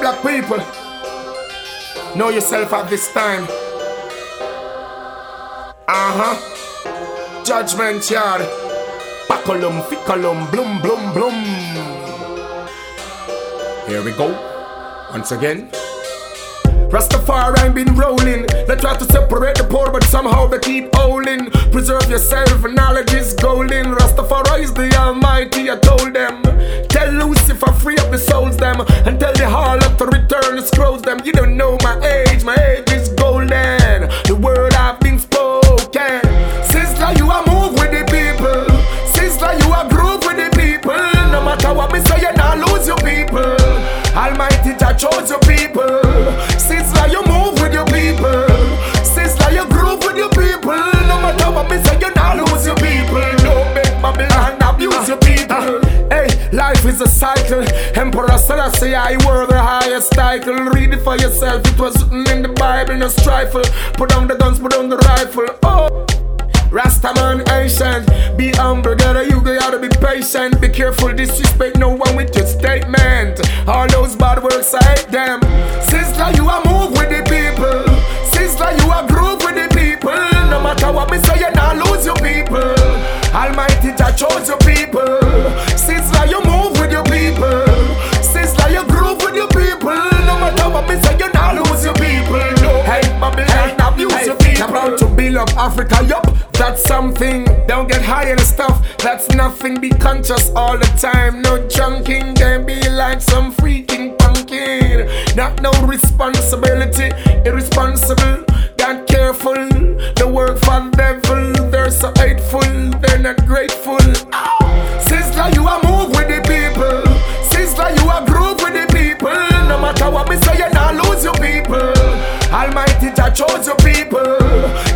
Black people, know yourself at this time. Uh huh. Judgment yard. Baculum, ficulum, blum, blum, blum. Here we go. Once again. Rastafari been rolling. They try to separate the poor, but somehow they keep holding. Preserve yourself, knowledge is golden. Rastafari is the Almighty, I told them. Tell Lucifer, free up the souls, them. And tell the scrolls, them. You don't know my age, my age is golden. The word I've been spoken. Sister, you are move with the people. Sister, you are groove with the people. No matter what me say, you not lose your people. Almighty, Jah chose your people. Life is a cycle. Emperor Selassie, I were the highest title. Read it for yourself. It was written in the Bible, no trifle. Put down the guns, put down the rifle. Oh. Rastaman ancient, be humble, gotta you gotta be patient. Be careful, disrespect no one with your statement. All those bad words, I hate them. Sister, you are I chose your people. Since like you move with your people. Since like you groove with your people. No matter what me say, you not lose your people. No. Hey, Babylon, hey, abuse hey, your people. proud to build up Africa, yup. That's something. Don't get high and stuff. That's nothing. Be conscious all the time. No junking. Then be like some freaking punkin. Not no responsibility. Irresponsible. Got careful. The work for I chose your people.